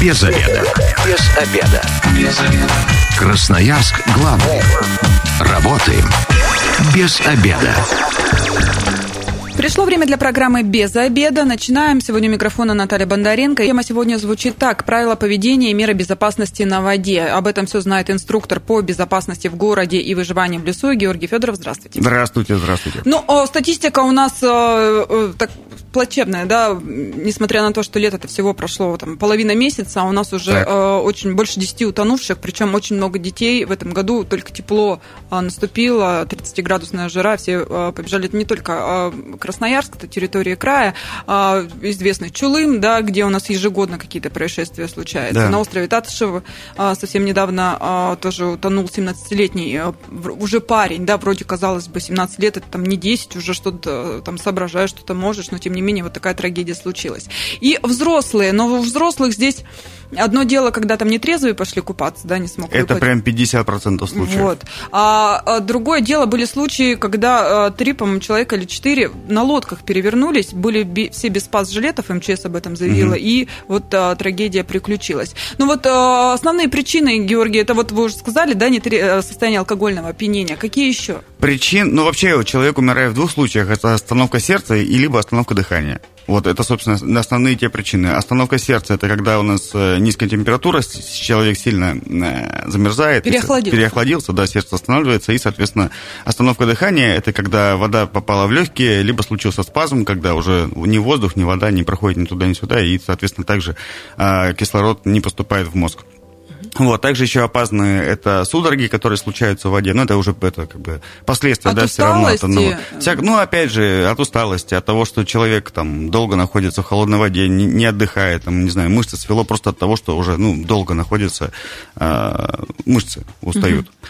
Без обеда. Без обеда. Без обеда. Красноярск главный. Работаем без обеда. Пришло время для программы «Без обеда». Начинаем. Сегодня у микрофона Наталья Бондаренко. Тема сегодня звучит так. Правила поведения и меры безопасности на воде. Об этом все знает инструктор по безопасности в городе и выживанию в лесу Георгий Федоров. Здравствуйте. Здравствуйте, здравствуйте. Ну, статистика у нас э, э, так, плачевная, да, несмотря на то, что лето-то всего прошло там, половина месяца, а у нас уже э, очень больше 10 утонувших, причем очень много детей в этом году, только тепло э, наступило, 30-градусная жара, все э, побежали, это не только э, Красноярск, это территория края, э, известный Чулым, да, где у нас ежегодно какие-то происшествия случаются. Да. На острове Татышево э, совсем недавно э, тоже утонул 17-летний э, уже парень, да, вроде казалось бы 17 лет, это там не 10, уже что-то там соображаешь, что-то можешь, но тем не менее вот такая трагедия случилась. И взрослые, но у взрослых здесь Одно дело, когда там нетрезвые пошли купаться, да, не смог Это прям 50% случаев. Вот. А, а другое дело, были случаи, когда а, три, по-моему, человека или четыре на лодках перевернулись, были би, все без спас-жилетов, МЧС об этом заявила, угу. и вот а, трагедия приключилась. Ну вот а, основные причины, Георгий, это вот вы уже сказали, да, не э, состояние алкогольного опьянения. Какие еще? Причин, ну вообще человек умирает в двух случаях. Это остановка сердца и либо остановка дыхания. Вот это, собственно, основные те причины. Остановка сердца – это когда у нас э, низкая температура, человек сильно э, замерзает. Переохладился. Переохладился, да, сердце останавливается. И, соответственно, остановка дыхания – это когда вода попала в легкие, либо случился спазм, когда уже ни воздух, ни вода не проходит ни туда, ни сюда, и, соответственно, также э, кислород не поступает в мозг. Вот, также еще опасны это судороги, которые случаются в воде. Ну, это уже это, как бы, последствия, от да, все равно. Это, ну, всяк, ну, опять же, от усталости, от того, что человек там долго находится в холодной воде, не, не отдыхает, там, не знаю, мышцы свело просто от того, что уже, ну, долго находится, э, мышцы устают. Угу.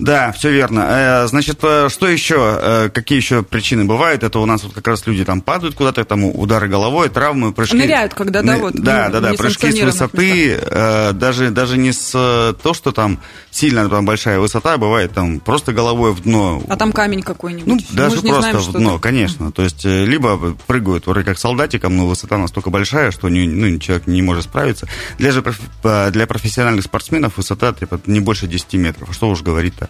Да, все верно. Э, значит, э, что еще? Э, какие еще причины бывают? Это у нас вот как раз люди там падают куда-то, там удары головой, травмы, прыжки. Ныряют, когда, да, вот. Да, ну, да, да, прыжки с высоты. Даже, даже не с то, что там сильно там большая высота, бывает там просто головой в дно. А там камень какой-нибудь. Ну, Мы даже просто знаем, в дно, конечно. То есть, либо прыгают вроде как солдатиком, но высота настолько большая, что не, ну, человек не может справиться. Для, же, для профессиональных спортсменов высота типа, не больше 10 метров. Что уж говорить-то?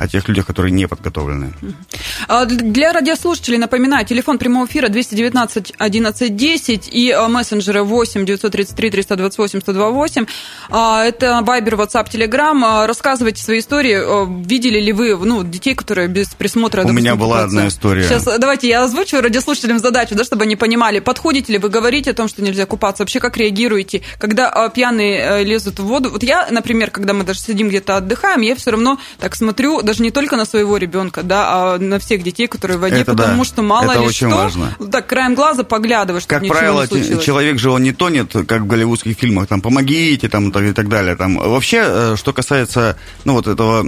о тех людях, которые не подготовлены. А для радиослушателей напоминаю, телефон прямого эфира 219 11 10 и а, мессенджеры 8 933 328 128. Это Вайбер, WhatsApp, Telegram. Рассказывайте свои истории. Видели ли вы ну, детей, которые без присмотра... У меня была одна история. Сейчас давайте я озвучу радиослушателям задачу, да, чтобы они понимали, подходите ли вы говорите о том, что нельзя купаться, вообще как реагируете, когда а, пьяные э, лезут в воду. Вот я, например, когда мы даже сидим где-то отдыхаем, я все равно так смотрю даже не только на своего ребенка, да, а на всех детей, которые в воде, это потому да. что мало это ли очень что. Важно. Так, краем глаза поглядываешь, Как правило, человек же он не тонет, как в голливудских фильмах, там, помогите, там, и так далее. Там. Вообще, э, что касается, ну, вот этого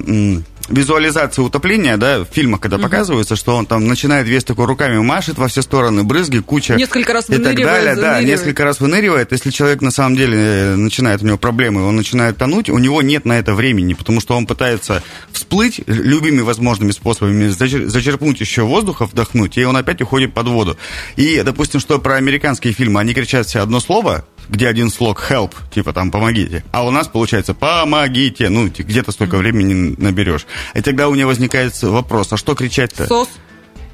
визуализация утопления, да, в фильмах, когда угу. показывается, что он там начинает весь такой руками машет во все стороны, брызги, куча несколько раз и так далее, да, несколько раз выныривает. Если человек на самом деле э, начинает у него проблемы, он начинает тонуть, у него нет на это времени, потому что он пытается всплыть любыми возможными способами, зачерпнуть еще воздуха, вдохнуть, и он опять уходит под воду. И, допустим, что про американские фильмы, они кричат все одно слово, где один слог help, типа там помогите, а у нас получается помогите, ну где-то столько времени наберешь. И тогда у меня возникает вопрос, а что кричать-то? Сос.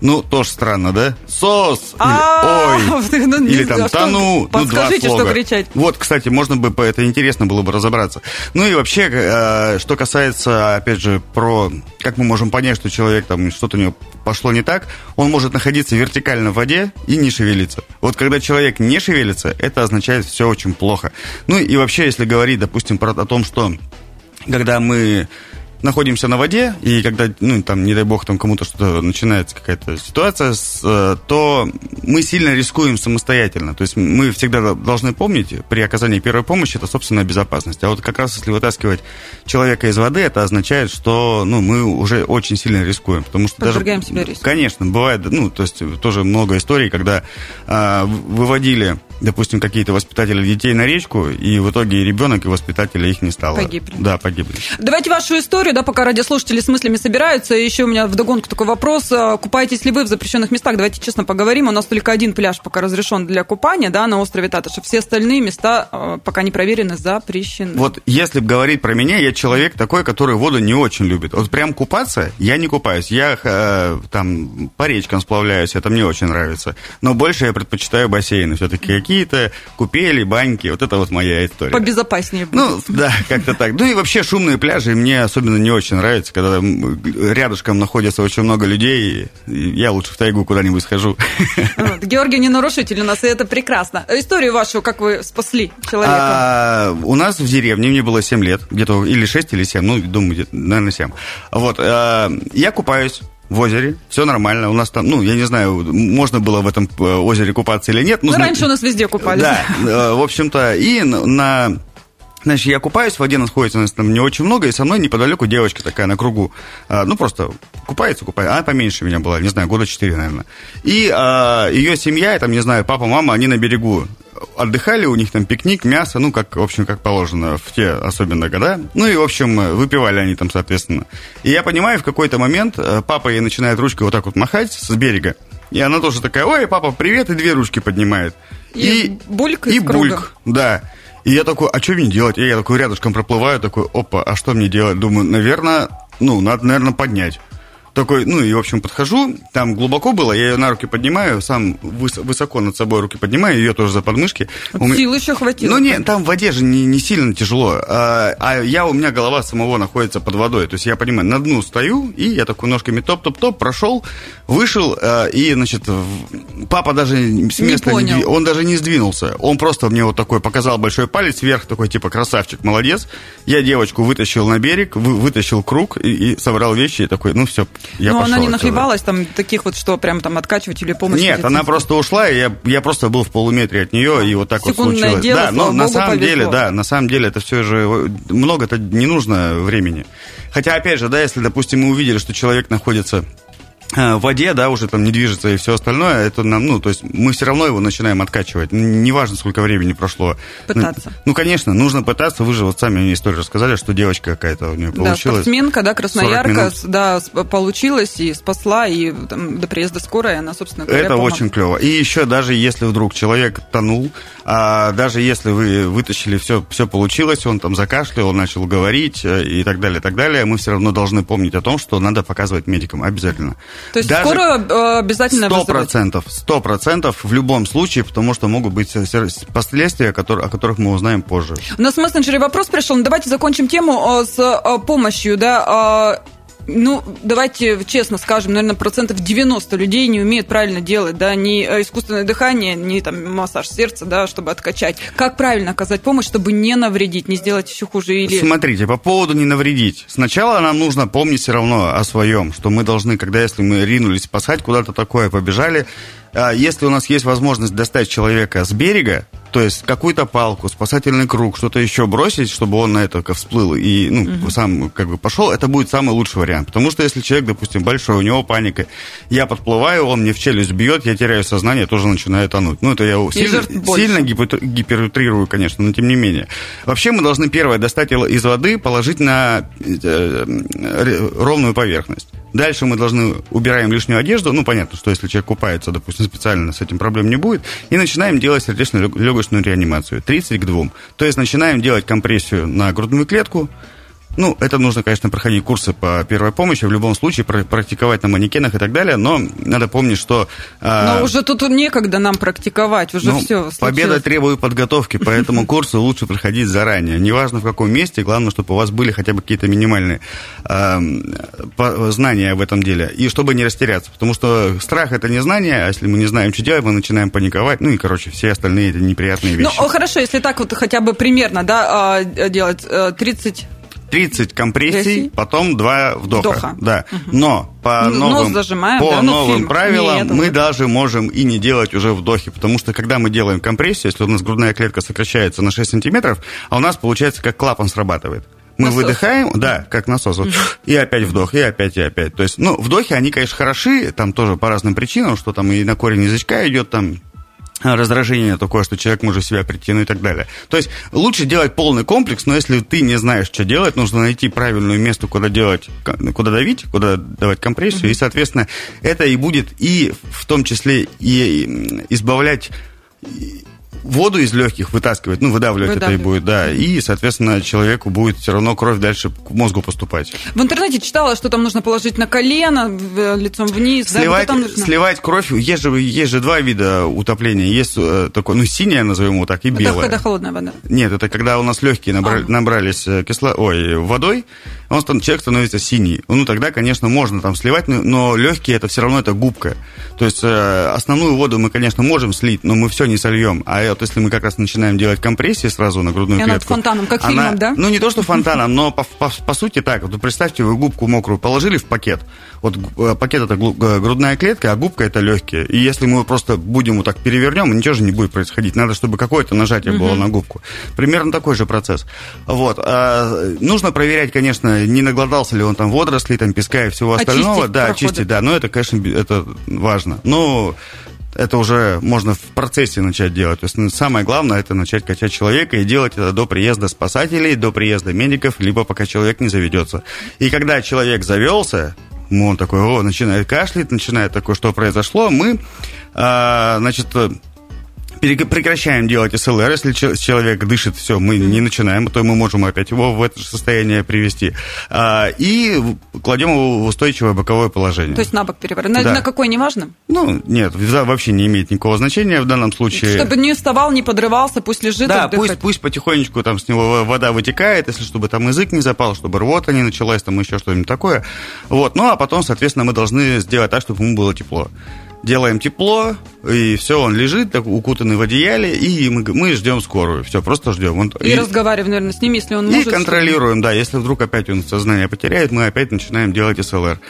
Ну, тоже странно, да? Сос! Или ой! Ну, или там тону! Ну, два слога. что кричать. Вот, кстати, можно бы, это интересно было бы разобраться. Ну и вообще, э, что касается, опять же, про как мы можем понять, что человек там что-то у него пошло не так, он может находиться вертикально в воде и не шевелиться. Вот когда человек не шевелится, это означает все очень плохо. Ну и вообще, если говорить, допустим, про, о том, что когда мы находимся на воде, и когда, ну, там, не дай бог, там кому-то что-то начинается какая-то ситуация, э, то мы сильно рискуем самостоятельно. То есть мы всегда должны помнить, при оказании первой помощи, это собственная безопасность. А вот как раз если вытаскивать человека из воды, это означает, что, ну, мы уже очень сильно рискуем. Потому что Подвергаем даже, себя риску. Конечно, бывает, ну, то есть тоже много историй, когда э, выводили допустим, какие-то воспитатели детей на речку, и в итоге ребенок и воспитателя их не стало. Погибли. Да, погибли. Давайте вашу историю, да, пока радиослушатели с мыслями собираются. Еще у меня вдогонку такой вопрос. А, купаетесь ли вы в запрещенных местах? Давайте честно поговорим. У нас только один пляж пока разрешен для купания, да, на острове Татыша. Все остальные места а, пока не проверены, запрещены. Вот если говорить про меня, я человек такой, который воду не очень любит. Вот прям купаться я не купаюсь. Я э, там по речкам сплавляюсь, это мне очень нравится. Но больше я предпочитаю бассейны. Все-таки какие-то купели, баньки. Вот это вот моя история. Побезопаснее будет. Ну, да, как-то так. Ну и вообще шумные пляжи мне особенно не очень нравятся, когда рядышком находится очень много людей. Я лучше в тайгу куда-нибудь схожу. Вот. Георгий не нарушитель у нас, и это прекрасно. Историю вашу, как вы спасли человека? А, у нас в деревне, мне было 7 лет, где-то или 6, или 7, ну, думаю, наверное, 7. Вот, а, я купаюсь в озере, все нормально. У нас там, ну, я не знаю, можно было в этом э, озере купаться или нет. Ну, ну раньше у нас везде купались. Да, э, в общем-то, и на Значит, я купаюсь, в воде находится нас там не очень много, и со мной неподалеку девочка такая на кругу. А, ну, просто купается, купается. Она поменьше меня была, не знаю, года 4, наверное. И а, ее семья, там, не знаю, папа, мама, они на берегу отдыхали, у них там пикник, мясо, ну, как, в общем, как положено в те особенно года. Ну, и, в общем, выпивали они там, соответственно. И я понимаю, в какой-то момент э, папа ей начинает ручкой вот так вот махать с берега. И она тоже такая, ой, папа, привет, и две ручки поднимает. И, и бульк И бульк, да. И я такой, а что мне делать? И я такой рядышком проплываю, такой, опа, а что мне делать? Думаю, наверное, ну, надо, наверное, поднять. Такой, ну и, в общем, подхожу, там глубоко было, я ее на руки поднимаю, сам выс- высоко над собой руки поднимаю, ее тоже за подмышки. Вот сил еще хватило. Ну, нет, там в воде же не, не сильно тяжело, а, а я, у меня голова самого находится под водой, то есть я понимаю, на дну стою, и я такой ножками топ-топ-топ, прошел, вышел, а, и, значит, папа даже с места не, не он даже не сдвинулся, он просто мне вот такой показал большой палец вверх, такой, типа, красавчик, молодец, я девочку вытащил на берег, вы, вытащил круг и, и собрал вещи, и такой, ну, все, я Но она не нахлебалась там таких вот, что прям там откачивать или помощь? Нет, она просто ушла, и я, я просто был в полуметре от нее, и вот так Секундное вот случилось. Дело, да, но на самом повезло. деле, да, на самом деле это все же много-то не нужно времени. Хотя, опять же, да, если, допустим, мы увидели, что человек находится в воде, да, уже там не движется и все остальное, это нам, ну, то есть мы все равно его начинаем откачивать. Неважно, сколько времени прошло. Пытаться. Ну, ну конечно, нужно пытаться. Вы же вот сами мне историю рассказали, что девочка какая-то у нее получилась. Да, спортсменка, да, красноярка, да, получилась и спасла, и там, до приезда скорой она, собственно говоря, Это помогла. очень клево. И еще даже если вдруг человек тонул, а даже если вы вытащили все, все получилось, он там закашлял, начал говорить э, и так далее, и так далее, мы все равно должны помнить о том, что надо показывать медикам обязательно. То есть Даже скорую э, обязательно Сто процентов, сто процентов в любом случае, потому что могут быть последствия, о которых мы узнаем позже. У нас в мессенджере вопрос пришел. Ну, давайте закончим тему э, с э, помощью, да, ну, давайте честно скажем, наверное, процентов 90 людей не умеют правильно делать, да, ни искусственное дыхание, ни там массаж сердца, да, чтобы откачать. Как правильно оказать помощь, чтобы не навредить, не сделать еще хуже или... Смотрите, по поводу не навредить. Сначала нам нужно помнить все равно о своем, что мы должны, когда если мы ринулись спасать, куда-то такое побежали, а если у нас есть возможность достать человека с берега, то есть какую-то палку, спасательный круг, что-то еще бросить, чтобы он на это всплыл и ну, угу. сам как бы пошел, это будет самый лучший вариант. Потому что если человек, допустим, большой, у него паника, я подплываю, он мне в челюсть бьет, я теряю сознание, тоже начинаю тонуть. Ну, это я сильно, сильно гиперутрирую, конечно, но тем не менее. Вообще мы должны первое достать из воды, положить на э, э, ровную поверхность. Дальше мы должны убираем лишнюю одежду. Ну, понятно, что если человек купается, допустим, специально, с этим проблем не будет. И начинаем делать сердечно-легочную реанимацию. 30 к 2. То есть начинаем делать компрессию на грудную клетку, ну, это нужно, конечно, проходить курсы по первой помощи, в любом случае практиковать на манекенах и так далее, но надо помнить, что... А, но уже тут некогда нам практиковать, уже ну, все случилось. Победа требует подготовки, поэтому курсы лучше проходить заранее. Неважно в каком месте, главное, чтобы у вас были хотя бы какие-то минимальные э, знания в этом деле, и чтобы не растеряться, потому что страх – это не знание, а если мы не знаем, что делать, мы начинаем паниковать, ну и, короче, все остальные это неприятные вещи. Ну, хорошо, если так вот хотя бы примерно, да, а, делать 30 э, 30 компрессий, Компрессий. потом 2 вдоха. Вдоха. Да. Угу. Но по новым, зажимаем, по да? Ну, новым фильм. правилам Нет, мы это... даже можем и не делать уже вдохи, потому что когда мы делаем компрессию, если у нас грудная клетка сокращается на 6 сантиметров, а у нас получается как клапан срабатывает. Мы насос. выдыхаем, да, как насос, вот, и опять вдох, и опять, и опять. То есть, ну, вдохи, они, конечно, хороши, там тоже по разным причинам, что там и на корень язычка идет, там раздражение такое, что человек может себя прийти, ну и так далее. То есть лучше делать полный комплекс, но если ты не знаешь, что делать, нужно найти правильное место, куда делать, куда давить, куда давать компрессию, mm-hmm. и, соответственно, это и будет и в том числе и избавлять воду из легких вытаскивать, ну, выдавливать, выдавливать это и будет, да. И, соответственно, человеку будет все равно кровь дальше к мозгу поступать. В интернете читала, что там нужно положить на колено, лицом вниз. Сливать, да, вот сливать кровь. Есть же, есть же два вида утопления. Есть э, такое, ну, синяя, назовем его так, и белая. Это когда холодная вода? Нет, это когда у нас легкие набрали, а. набрались э, кисло... Ой, водой, он, человек становится синий. Ну, тогда, конечно, можно там сливать, но легкие это все равно это губка. То есть э, основную воду мы, конечно, можем слить, но мы все не сольем. А вот если мы как раз начинаем делать компрессии сразу на грудную и клетку... Она фонтаном, как она, фильмом, да? Ну, не то, что фонтаном, но по, по, по сути так. Вот представьте, вы губку мокрую положили в пакет. Вот э, пакет это грудная клетка, а губка это легкие. И если мы просто будем вот так перевернем, ничего же не будет происходить. Надо, чтобы какое-то нажатие угу. было на губку. Примерно такой же процесс. Вот. А, нужно проверять, конечно, не наглотался ли он там водорослей, там песка и всего остального. Очистить да, проходит. очистить, да. Но это, конечно, это важно. Но это уже можно в процессе начать делать. То есть ну, самое главное это начать качать человека и делать это до приезда спасателей, до приезда медиков, либо пока человек не заведется. И когда человек завелся, он такой, о, начинает кашлять, начинает такое, что произошло, мы, а, значит, прекращаем делать СЛР, если человек дышит, все, мы не начинаем, а то мы можем опять его в это же состояние привести. А, и кладем его в устойчивое боковое положение. То есть на бок переворот. Да. На какой не важно? Ну, нет, вообще не имеет никакого значения в данном случае. Чтобы не вставал, не подрывался, пусть лежит. Да, пусть, пусть потихонечку там с него вода вытекает, если чтобы там язык не запал, чтобы рвота не началась, там еще что-нибудь такое. Вот, ну а потом, соответственно, мы должны сделать так, чтобы ему было тепло делаем тепло, и все, он лежит, так, укутанный в одеяле, и мы, мы ждем скорую. Все, просто ждем. Он, и, и разговариваем, наверное, с ним, если он может. И контролируем, да. Если вдруг опять он сознание потеряет, мы опять начинаем делать СЛР.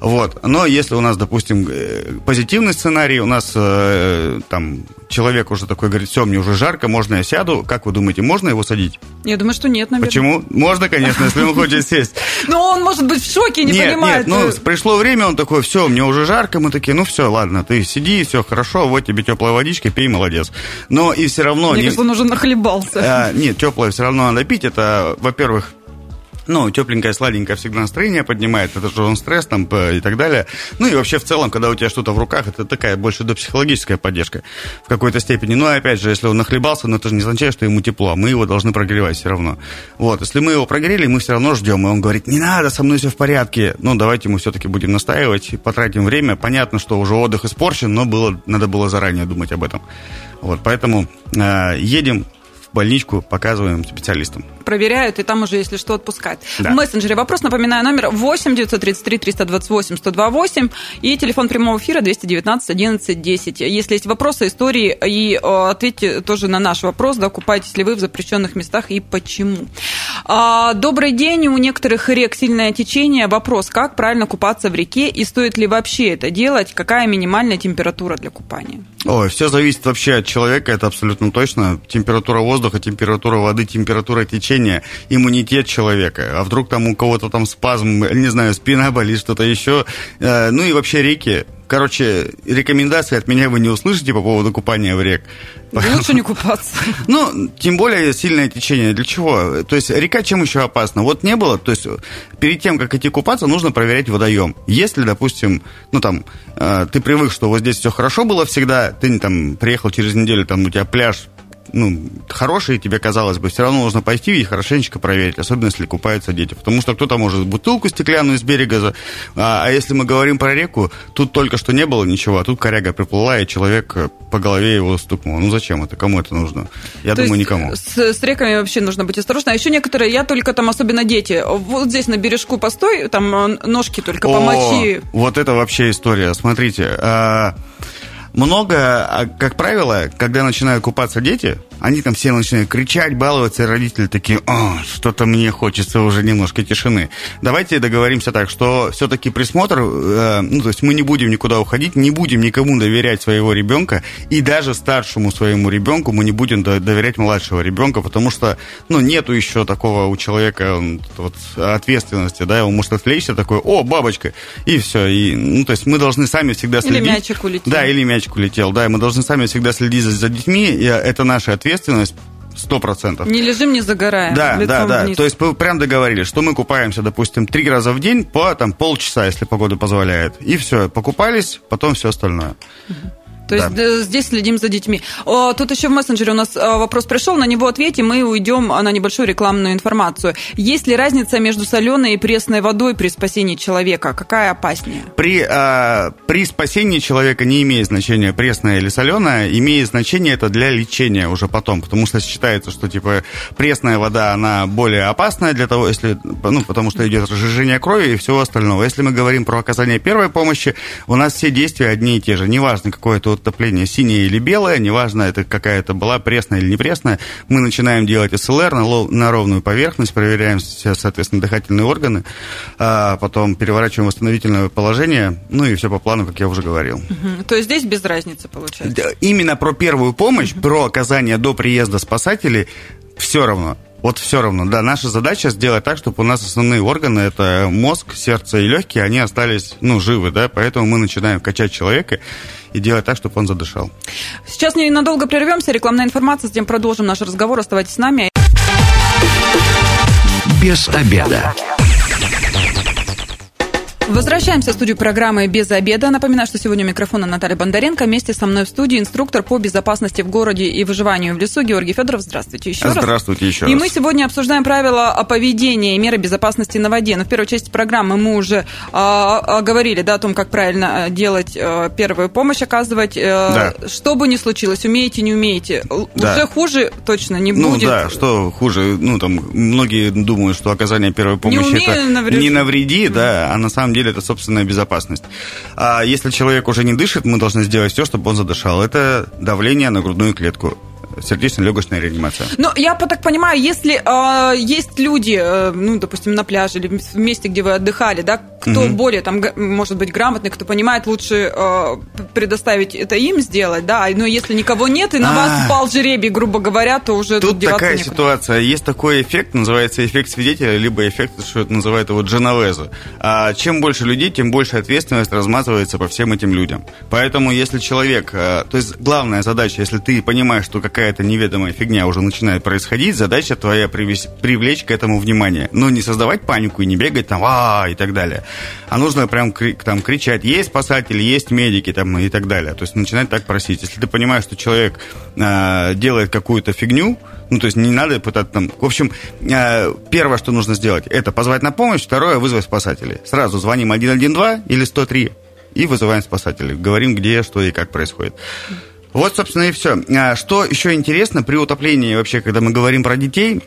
Вот. Но если у нас, допустим, э, позитивный сценарий, у нас э, там человек уже такой говорит, все, мне уже жарко, можно я сяду. Как вы думаете, можно его садить? Я думаю, что нет, наверное. Почему? Можно, конечно, если он хочет сесть. Но он может быть в шоке, не понимает. Нет, ну, пришло время, он такой, все, мне уже жарко, мы такие, ну все, ладно, ты сиди, все хорошо, вот тебе теплая водичка, пей, молодец. Но и все равно... Мне кажется, он уже нахлебался. А, нет, теплое все равно надо пить, это, во-первых, ну, тепленькое, сладенькое всегда настроение поднимает, это же он стресс там и так далее. Ну и вообще в целом, когда у тебя что-то в руках, это такая больше до психологическая поддержка в какой-то степени. Ну, и опять же, если он нахлебался, но ну, это же не означает, что ему тепло, а мы его должны прогревать все равно. Вот, если мы его прогрели, мы все равно ждем, и он говорит, не надо, со мной все в порядке. Ну, давайте мы все-таки будем настаивать, потратим время. Понятно, что уже отдых испорчен, но было, надо было заранее думать об этом. Вот, поэтому э, едем больничку показываем специалистам. Проверяют, и там уже, если что, отпускают. Да. В мессенджере вопрос, напоминаю, номер 8 933 328 128 и телефон прямого эфира 219 11 10. Если есть вопросы, истории, и э, ответьте тоже на наш вопрос, да, купаетесь ли вы в запрещенных местах и почему. А, добрый день, у некоторых рек сильное течение. Вопрос, как правильно купаться в реке и стоит ли вообще это делать? Какая минимальная температура для купания? Ой, все зависит вообще от человека, это абсолютно точно. Температура воздуха, температура воды, температура течения, иммунитет человека. А вдруг там у кого-то там спазм, не знаю, спина болит, что-то еще. Э, ну и вообще реки, Короче, рекомендации от меня вы не услышите по поводу купания в рек. Лучше не купаться. Ну, тем более сильное течение. Для чего? То есть река чем еще опасна? Вот не было, то есть перед тем, как идти купаться, нужно проверять водоем. Если, допустим, ну там, э, ты привык, что вот здесь все хорошо было всегда, ты там приехал через неделю, там у тебя пляж ну, хорошие, тебе казалось бы, все равно нужно пойти и хорошенечко проверить, особенно если купаются дети. Потому что кто-то может бутылку стеклянную с берега, а, а если мы говорим про реку, тут только что не было ничего, а тут коряга приплыла, и человек э, по голове его стукнул. Ну зачем это? Кому это нужно? Я То думаю, никому. С, с реками вообще нужно быть осторожным. А еще некоторые, я только там, особенно дети, вот здесь на бережку постой, там э, ножки только О, помочи. Вот это вообще история. Смотрите, а, много, а, как правило, когда начинают купаться дети, Они там все начинают кричать, баловаться, и родители такие, О, что-то мне хочется уже немножко тишины. Давайте договоримся так, что все-таки присмотр, э, ну, то есть мы не будем никуда уходить, не будем никому доверять своего ребенка, и даже старшему своему ребенку мы не будем доверять младшего ребенка, потому что, ну, нету еще такого у человека вот, ответственности, да, он может отвлечься такой, о, бабочка, и все, и, ну, то есть мы должны сами всегда следить. Или мячик улетел. Да, или мячик улетел, да, мы должны сами всегда следить за, за детьми, и это наша ответственность, ответственность сто процентов. Не лежим, не загораем. Да, да, да. Вниз. То есть прям договорились, что мы купаемся, допустим, три раза в день по там полчаса, если погода позволяет. И все, покупались, потом все остальное. Угу. То есть да. здесь следим за детьми. Тут еще в мессенджере у нас а, вопрос пришел, на него ответим, мы уйдем на небольшую рекламную информацию. Есть ли разница между соленой и пресной водой при спасении человека? Какая опаснее? При, э, при спасении человека не имеет значения пресная или соленая, имеет значение это для лечения уже потом, потому что считается, что типа пресная вода, она более опасная для того, если, ну, потому что идет разжижение крови и всего остального. Если мы говорим про оказание первой помощи, у нас все действия одни и те же. Неважно, какое это отопление синее или белое, неважно, это какая-то была пресная или не пресная, мы начинаем делать СЛР на, лов, на ровную поверхность, проверяем соответственно, дыхательные органы, а потом переворачиваем восстановительное положение, ну и все по плану, как я уже говорил. Угу. То есть здесь без разницы получается? Именно про первую помощь, угу. про оказание до приезда спасателей все равно. Вот все равно, да, наша задача сделать так, чтобы у нас основные органы, это мозг, сердце и легкие, они остались, ну, живы, да, поэтому мы начинаем качать человека и делать так, чтобы он задышал. Сейчас ненадолго прервемся, рекламная информация, затем продолжим наш разговор, оставайтесь с нами. Без обеда. Возвращаемся в студию программы «Без обеда». Напоминаю, что сегодня у микрофона Наталья Бондаренко. Вместе со мной в студии инструктор по безопасности в городе и выживанию в лесу Георгий Федоров. Здравствуйте еще раз. Здравствуйте еще и раз. И мы сегодня обсуждаем правила о поведении и меры безопасности на воде. Но в первой части программы мы уже а, говорили да, о том, как правильно делать а, первую помощь, оказывать. А, да. Что бы ни случилось, умеете, не умеете. Да. Уже хуже точно не ну, будет. Ну да, что хуже. Ну там многие думают, что оказание первой помощи не это навреди. не навреди, да, а на самом деле это собственная безопасность. А если человек уже не дышит, мы должны сделать все, чтобы он задышал. Это давление на грудную клетку сердечно-легочная реанимация. Ну, я так понимаю, если э, есть люди, э, ну, допустим, на пляже или в месте, где вы отдыхали, да, кто угу. более, там, может быть, грамотный, кто понимает, лучше э, предоставить это им сделать, да, но если никого нет, и на вас а. упал жеребий, грубо говоря, то уже тут такая ситуация. Есть такой эффект, называется эффект свидетеля, либо эффект, что это называют его дженовеза. А чем больше людей, тем больше ответственность размазывается по всем этим людям. Поэтому, если человек, э, то есть главная задача, если ты понимаешь, что какая какая-то неведомая фигня уже начинает происходить, задача твоя привлечь к этому внимание. Но не создавать панику и не бегать там, а и так далее. А нужно прям там кричать, есть спасатели, есть медики там и так далее. То есть начинать так просить. Если ты понимаешь, что человек э, делает какую-то фигню, ну, то есть не надо пытаться там... В общем, э, первое, что нужно сделать, это позвать на помощь, второе, вызвать спасателей. Сразу звоним 112 или 103 и вызываем спасателей. Говорим, где, что и как происходит. Вот, собственно, и все. А, что еще интересно, при утоплении вообще, когда мы говорим про детей,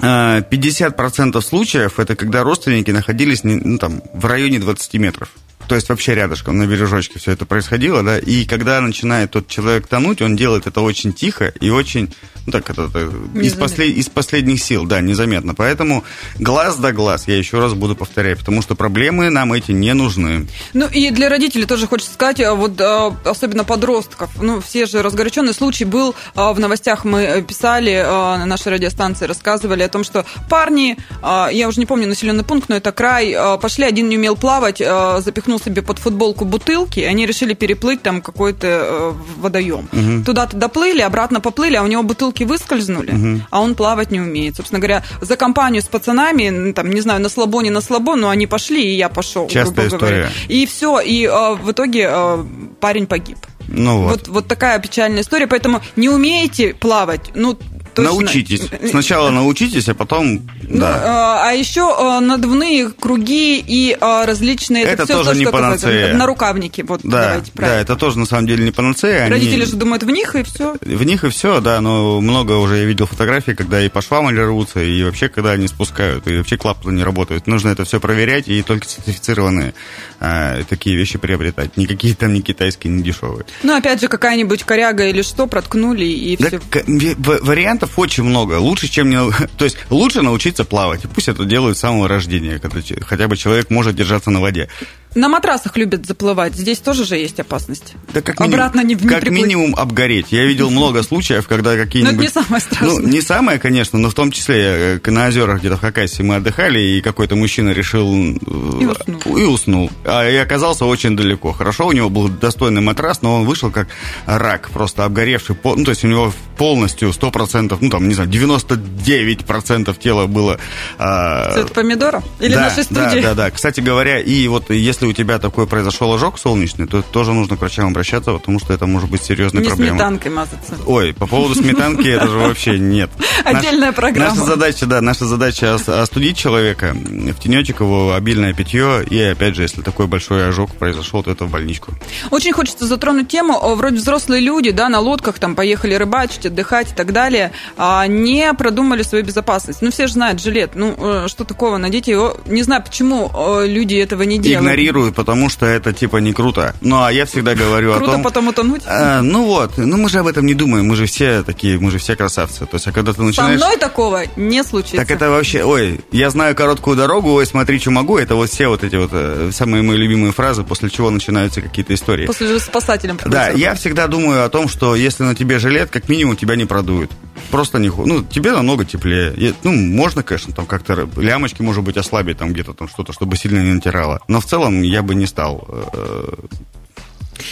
50% а, случаев это когда родственники находились ну, там, в районе 20 метров то есть вообще рядышком на бережочке все это происходило, да, и когда начинает тот человек тонуть, он делает это очень тихо и очень, ну так, это, это из, послед, из последних сил, да, незаметно. Поэтому глаз да глаз, я еще раз буду повторять, потому что проблемы нам эти не нужны. Ну и для родителей тоже хочется сказать, а вот а, особенно подростков, ну все же разгоряченный случай был, а, в новостях мы писали, на нашей радиостанции рассказывали о том, что парни, я уже не помню населенный пункт, но это край, пошли, один не умел плавать, запихнул себе под футболку бутылки, и они решили переплыть там какой-то э, водоем. Угу. Туда-то доплыли, обратно поплыли, а у него бутылки выскользнули, угу. а он плавать не умеет. Собственно говоря, за компанию с пацанами, там, не знаю, на слабо, не на слабо, но они пошли, и я пошел, Частая грубо история. говоря. И все, и э, в итоге э, парень погиб. Ну вот. вот. Вот такая печальная история, поэтому не умеете плавать, ну, Точно. Научитесь. Сначала научитесь, а потом... Ну, да. А еще надувные круги и различные... Это, это все тоже то, не панацея. На рукавники, вот да, давайте, правильно. Да, это тоже на самом деле не панацея. Родители они... же думают, в них и все. В них и все, да, но много уже я видел фотографий, когда и по швам они рвутся, и вообще, когда они спускают, и вообще клапаны не работают. Нужно это все проверять, и только сертифицированные а, такие вещи приобретать. Никакие там не китайские, не дешевые. Ну, опять же, какая-нибудь коряга или что, проткнули, и да, все. Вариантов очень много. Лучше, чем не... То есть, лучше научиться плавать. И пусть это делают с самого рождения, когда хотя бы человек может держаться на воде. На матрасах любят заплывать. Здесь тоже же есть опасность. Да как минимум, Обратно не, не Как приплыть. минимум обгореть. Я видел много случаев, когда какие-нибудь... Но это не самое страшное. Ну, не самое, конечно, но в том числе э, на озерах где-то в Хакасии мы отдыхали, и какой-то мужчина решил... Э, и уснул. И уснул. А, и оказался очень далеко. Хорошо, у него был достойный матрас, но он вышел как рак, просто обгоревший. Ну, то есть у него полностью 100%, ну, там, не знаю, 99% тела было... А... Цвет помидора? Или да, нашей студии? Да, да, да. Кстати говоря, и вот если если у тебя такой произошел ожог солнечный, то тоже нужно к врачам обращаться, потому что это может быть серьезной Не проблемой. сметанкой мазаться. Ой, по поводу сметанки, это же вообще нет. Отдельная программа. Наша задача, да, наша задача остудить человека, в тенечек его обильное питье, и опять же, если такой большой ожог произошел, то это в больничку. Очень хочется затронуть тему, вроде взрослые люди, да, на лодках там поехали рыбачить, отдыхать и так далее, а не продумали свою безопасность. Ну, все же знают жилет, ну, э, что такого, надеть его. Не знаю, почему э, люди этого не делают. Игнорируют игнорируют, потому что это типа не круто. Ну, а я всегда говорю о том... Круто потом утонуть? А, ну вот, ну мы же об этом не думаем, мы же все такие, мы же все красавцы. То есть, а когда ты начинаешь... Со мной такого не случится. Так это вообще, ой, я знаю короткую дорогу, ой, смотри, что могу, это вот все вот эти вот э, самые мои любимые фразы, после чего начинаются какие-то истории. После же спасателем. Да, я всегда думаю о том, что если на тебе жилет, как минимум тебя не продуют. Просто не... Ну, тебе намного теплее. Ну, можно, конечно, там как-то лямочки, может быть, ослабить там где-то там что-то, чтобы сильно не натирало. Но в целом я бы не стал Э,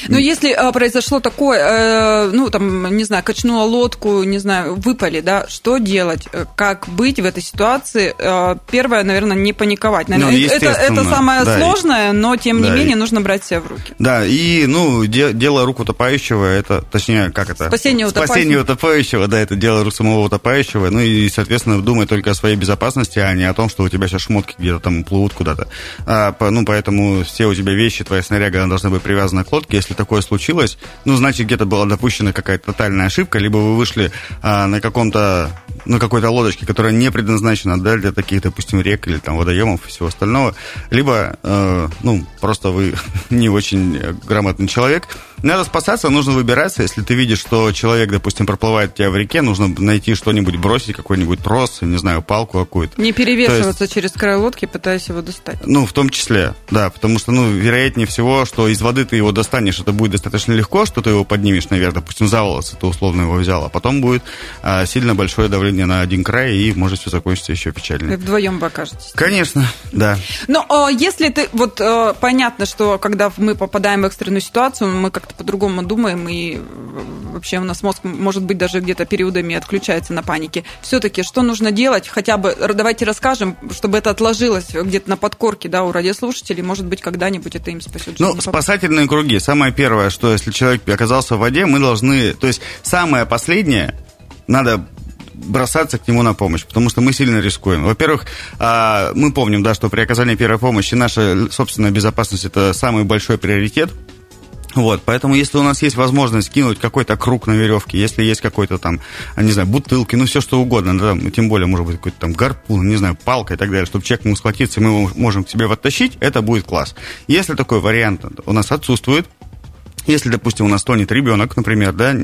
но если э, произошло такое, э, ну, там, не знаю, качнула лодку, не знаю, выпали, да, что делать? Э, как быть в этой ситуации? Э, первое, наверное, не паниковать. Наверное, ну, это, это самое да, сложное, но, тем да, не менее, нужно брать себя в руки. Да, и, ну, де, дело рук утопающего, это, точнее, как это? Спасение утопающего. Спасение утопающего, да, это дело рук самого утопающего. Ну, и, соответственно, думай только о своей безопасности, а не о том, что у тебя сейчас шмотки где-то там плывут куда-то. А, ну, поэтому все у тебя вещи, твоя снаряга, она должна быть привязана к лодке, если такое случилось, ну, значит, где-то была допущена какая-то тотальная ошибка, либо вы вышли а, на каком-то, на какой-то лодочке, которая не предназначена да, для таких, допустим, рек или там водоемов и всего остального, либо, э, ну, просто вы не очень грамотный человек, надо спасаться, нужно выбираться. Если ты видишь, что человек, допустим, проплывает тебя в реке, нужно найти что-нибудь, бросить, какой-нибудь трос, не знаю, палку какую-то. Не перевешиваться есть, через край лодки, пытаясь его достать. Ну, в том числе, да, потому что, ну, вероятнее всего, что из воды ты его достанешь, это будет достаточно легко, что ты его поднимешь наверх, допустим, за волосы ты условно его взял, а потом будет а, сильно большое давление на один край, и может все закончиться еще печально. Вы вдвоем вы окажетесь. Конечно, да. Но а, если ты, вот а, понятно, что когда мы попадаем в экстренную ситуацию, мы как-то по-другому думаем, и вообще у нас мозг, может быть, даже где-то периодами отключается на панике. Все-таки что нужно делать? Хотя бы давайте расскажем, чтобы это отложилось где-то на подкорке, да, у радиослушателей, может быть, когда-нибудь это им спасет жизнь. Ну, спасательные круги. Самое первое, что если человек оказался в воде, мы должны... То есть самое последнее, надо бросаться к нему на помощь, потому что мы сильно рискуем. Во-первых, а, мы помним, да, что при оказании первой помощи наша собственная безопасность это самый большой приоритет. Вот, поэтому если у нас есть возможность кинуть какой-то круг на веревке, если есть какой-то там, не знаю, бутылки, ну все что угодно, да, тем более может быть какой-то там гарпун, не знаю, палка и так далее, чтобы человек мог схватиться, мы его можем к себе оттащить, это будет класс. Если такой вариант у нас отсутствует, если, допустим, у нас тонет ребенок, например, да,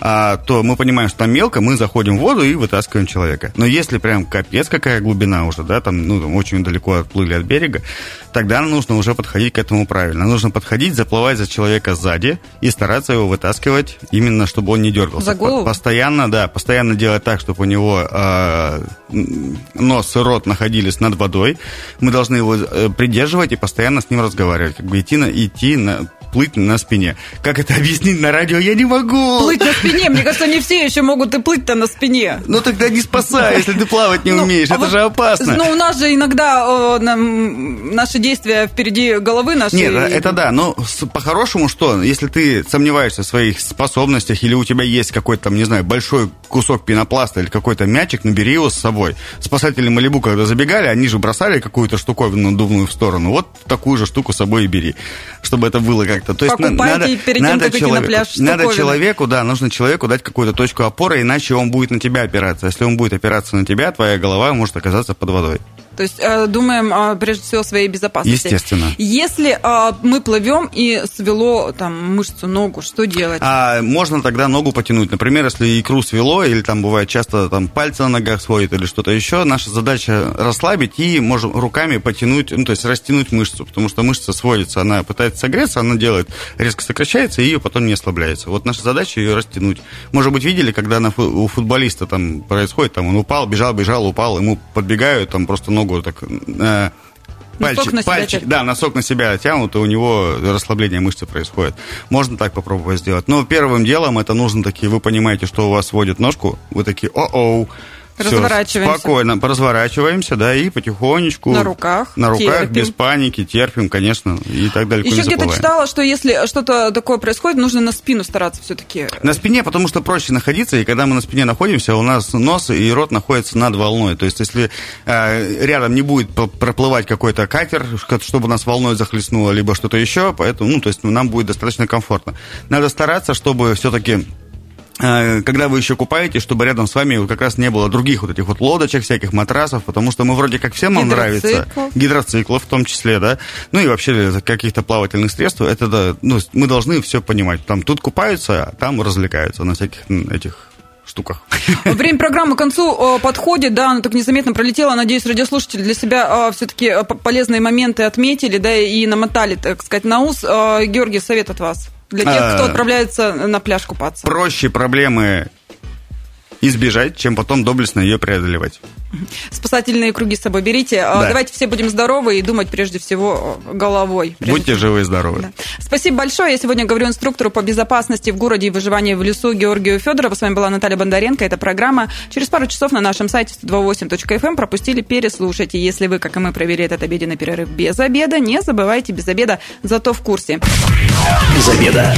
а, то мы понимаем, что там мелко, мы заходим в воду и вытаскиваем человека. Но если прям капец какая глубина уже, да, там, ну, там очень далеко отплыли от берега, тогда нужно уже подходить к этому правильно. Нужно подходить, заплывать за человека сзади и стараться его вытаскивать именно, чтобы он не дергался. За голову? Постоянно, да, постоянно делать так, чтобы у него э, нос и рот находились над водой. Мы должны его э, придерживать и постоянно с ним разговаривать. Как бы идти, на, идти на, плыть на спине. Как это объяснить на радио, я не могу. Плыть на спине? Мне кажется, не все еще могут и плыть-то на спине. Ну тогда не спасай, если ты плавать не ну, умеешь, а это же опасно. Ну у нас же иногда наши действия впереди головы нашей. Нет, это да, но по-хорошему что, если ты сомневаешься в своих способностях или у тебя есть какой-то там, не знаю, большой кусок пенопласта или какой-то мячик, набери его с собой. Спасатели Малибу, когда забегали, они же бросали какую-то штуковину надувную в сторону. Вот такую же штуку с собой и бери, чтобы это было как-то. То есть надо, перед тем, надо, человек, на пляж надо человеку, да, нужно человеку дать какую-то точку опоры, иначе он будет на тебя опираться. Если он будет опираться на тебя, твоя голова может оказаться под водой. То есть э, думаем а, прежде всего о своей безопасности. Естественно. Если а, мы плывем и свело там мышцу, ногу, что делать? А, можно тогда ногу потянуть. Например, если икру свело, или там бывает часто там пальцы на ногах сводят или что-то еще, наша задача расслабить и можем руками потянуть, ну, то есть растянуть мышцу, потому что мышца сводится, она пытается согреться, она делает, резко сокращается, и ее потом не ослабляется. Вот наша задача ее растянуть. Может быть, видели, когда у футболиста там происходит, там он упал, бежал, бежал, упал, ему подбегают, там просто ногу ногу так... Э, пальчик, на пальчик, себя да, носок на себя тянут, и у него расслабление мышцы происходит. Можно так попробовать сделать. Но первым делом это нужно такие, вы понимаете, что у вас сводит ножку, вы такие, о-оу, Разворачиваемся. спокойно, разворачиваемся, да, и потихонечку... На руках. На руках, терпим. без паники, терпим, конечно, и так далее. Еще где-то читала, что если что-то такое происходит, нужно на спину стараться все-таки. На спине, потому что проще находиться, и когда мы на спине находимся, у нас нос и рот находятся над волной. То есть, если э, рядом не будет проплывать какой-то катер, чтобы нас волной захлестнуло, либо что-то еще, поэтому, ну, то есть, нам будет достаточно комфортно. Надо стараться, чтобы все-таки когда вы еще купаетесь, чтобы рядом с вами как раз не было других вот этих вот лодочек, всяких матрасов, потому что мы вроде как всем нам нравится. Гидроциклов в том числе, да. Ну и вообще каких-то плавательных средств. Это, да, ну, мы должны все понимать. Там тут купаются, а там развлекаются на всяких этих штуках. Время программы к концу подходит, да, она так незаметно пролетела. Надеюсь, радиослушатели для себя все-таки полезные моменты отметили, да, и намотали, так сказать, на ус. Георгий, совет от вас для тех, кто а. отправляется на пляж купаться? Проще проблемы избежать, чем потом доблестно ее преодолевать. Спасательные круги с собой берите. А, да. Давайте все будем здоровы и думать прежде всего головой. Прежде Будьте всего. живы и здоровы. Да. Спасибо большое. Я сегодня говорю инструктору по безопасности в городе и выживанию в лесу Георгию Федорову. С вами была Наталья Бондаренко. Эта программа через пару часов на нашем сайте 128.fm эм. пропустили, переслушайте. Если вы, как и мы, провели этот обеденный перерыв без обеда, не забывайте без обеда, зато в курсе. Без обеда.